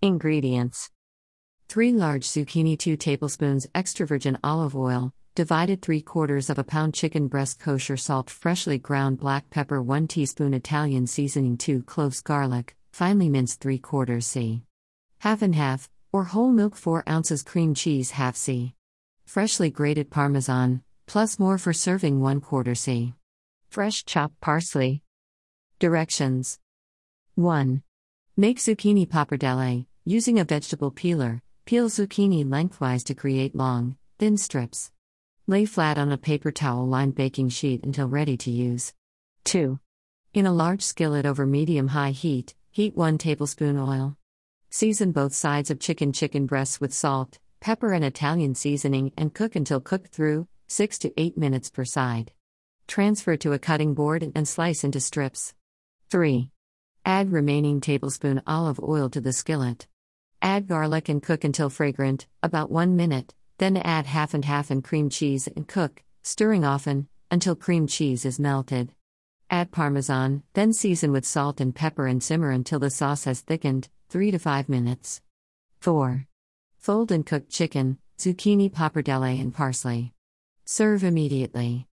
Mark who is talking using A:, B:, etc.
A: Ingredients 3 large zucchini, 2 tablespoons extra virgin olive oil, divided 3 quarters of a pound chicken breast, kosher salt, freshly ground black pepper, 1 teaspoon Italian seasoning, 2 cloves garlic, finely minced 3 quarters c. Half and half, or whole milk 4 ounces cream cheese, half c. Freshly grated parmesan, plus more for serving 1 quarter c. Fresh chopped parsley. Directions 1. Make zucchini pappardelle, using a vegetable peeler. Peel zucchini lengthwise to create long, thin strips. Lay flat on a paper towel lined baking sheet until ready to use. 2. In a large skillet over medium high heat, heat 1 tablespoon oil. Season both sides of chicken chicken breasts with salt, pepper and Italian seasoning and cook until cooked through, 6 to 8 minutes per side. Transfer to a cutting board and slice into strips. 3. Add remaining tablespoon olive oil to the skillet. Add garlic and cook until fragrant, about 1 minute, then add half and half and cream cheese and cook, stirring often, until cream cheese is melted. Add parmesan, then season with salt and pepper and simmer until the sauce has thickened, 3 to 5 minutes. 4. Fold and cook chicken, zucchini pappardelle and parsley. Serve immediately.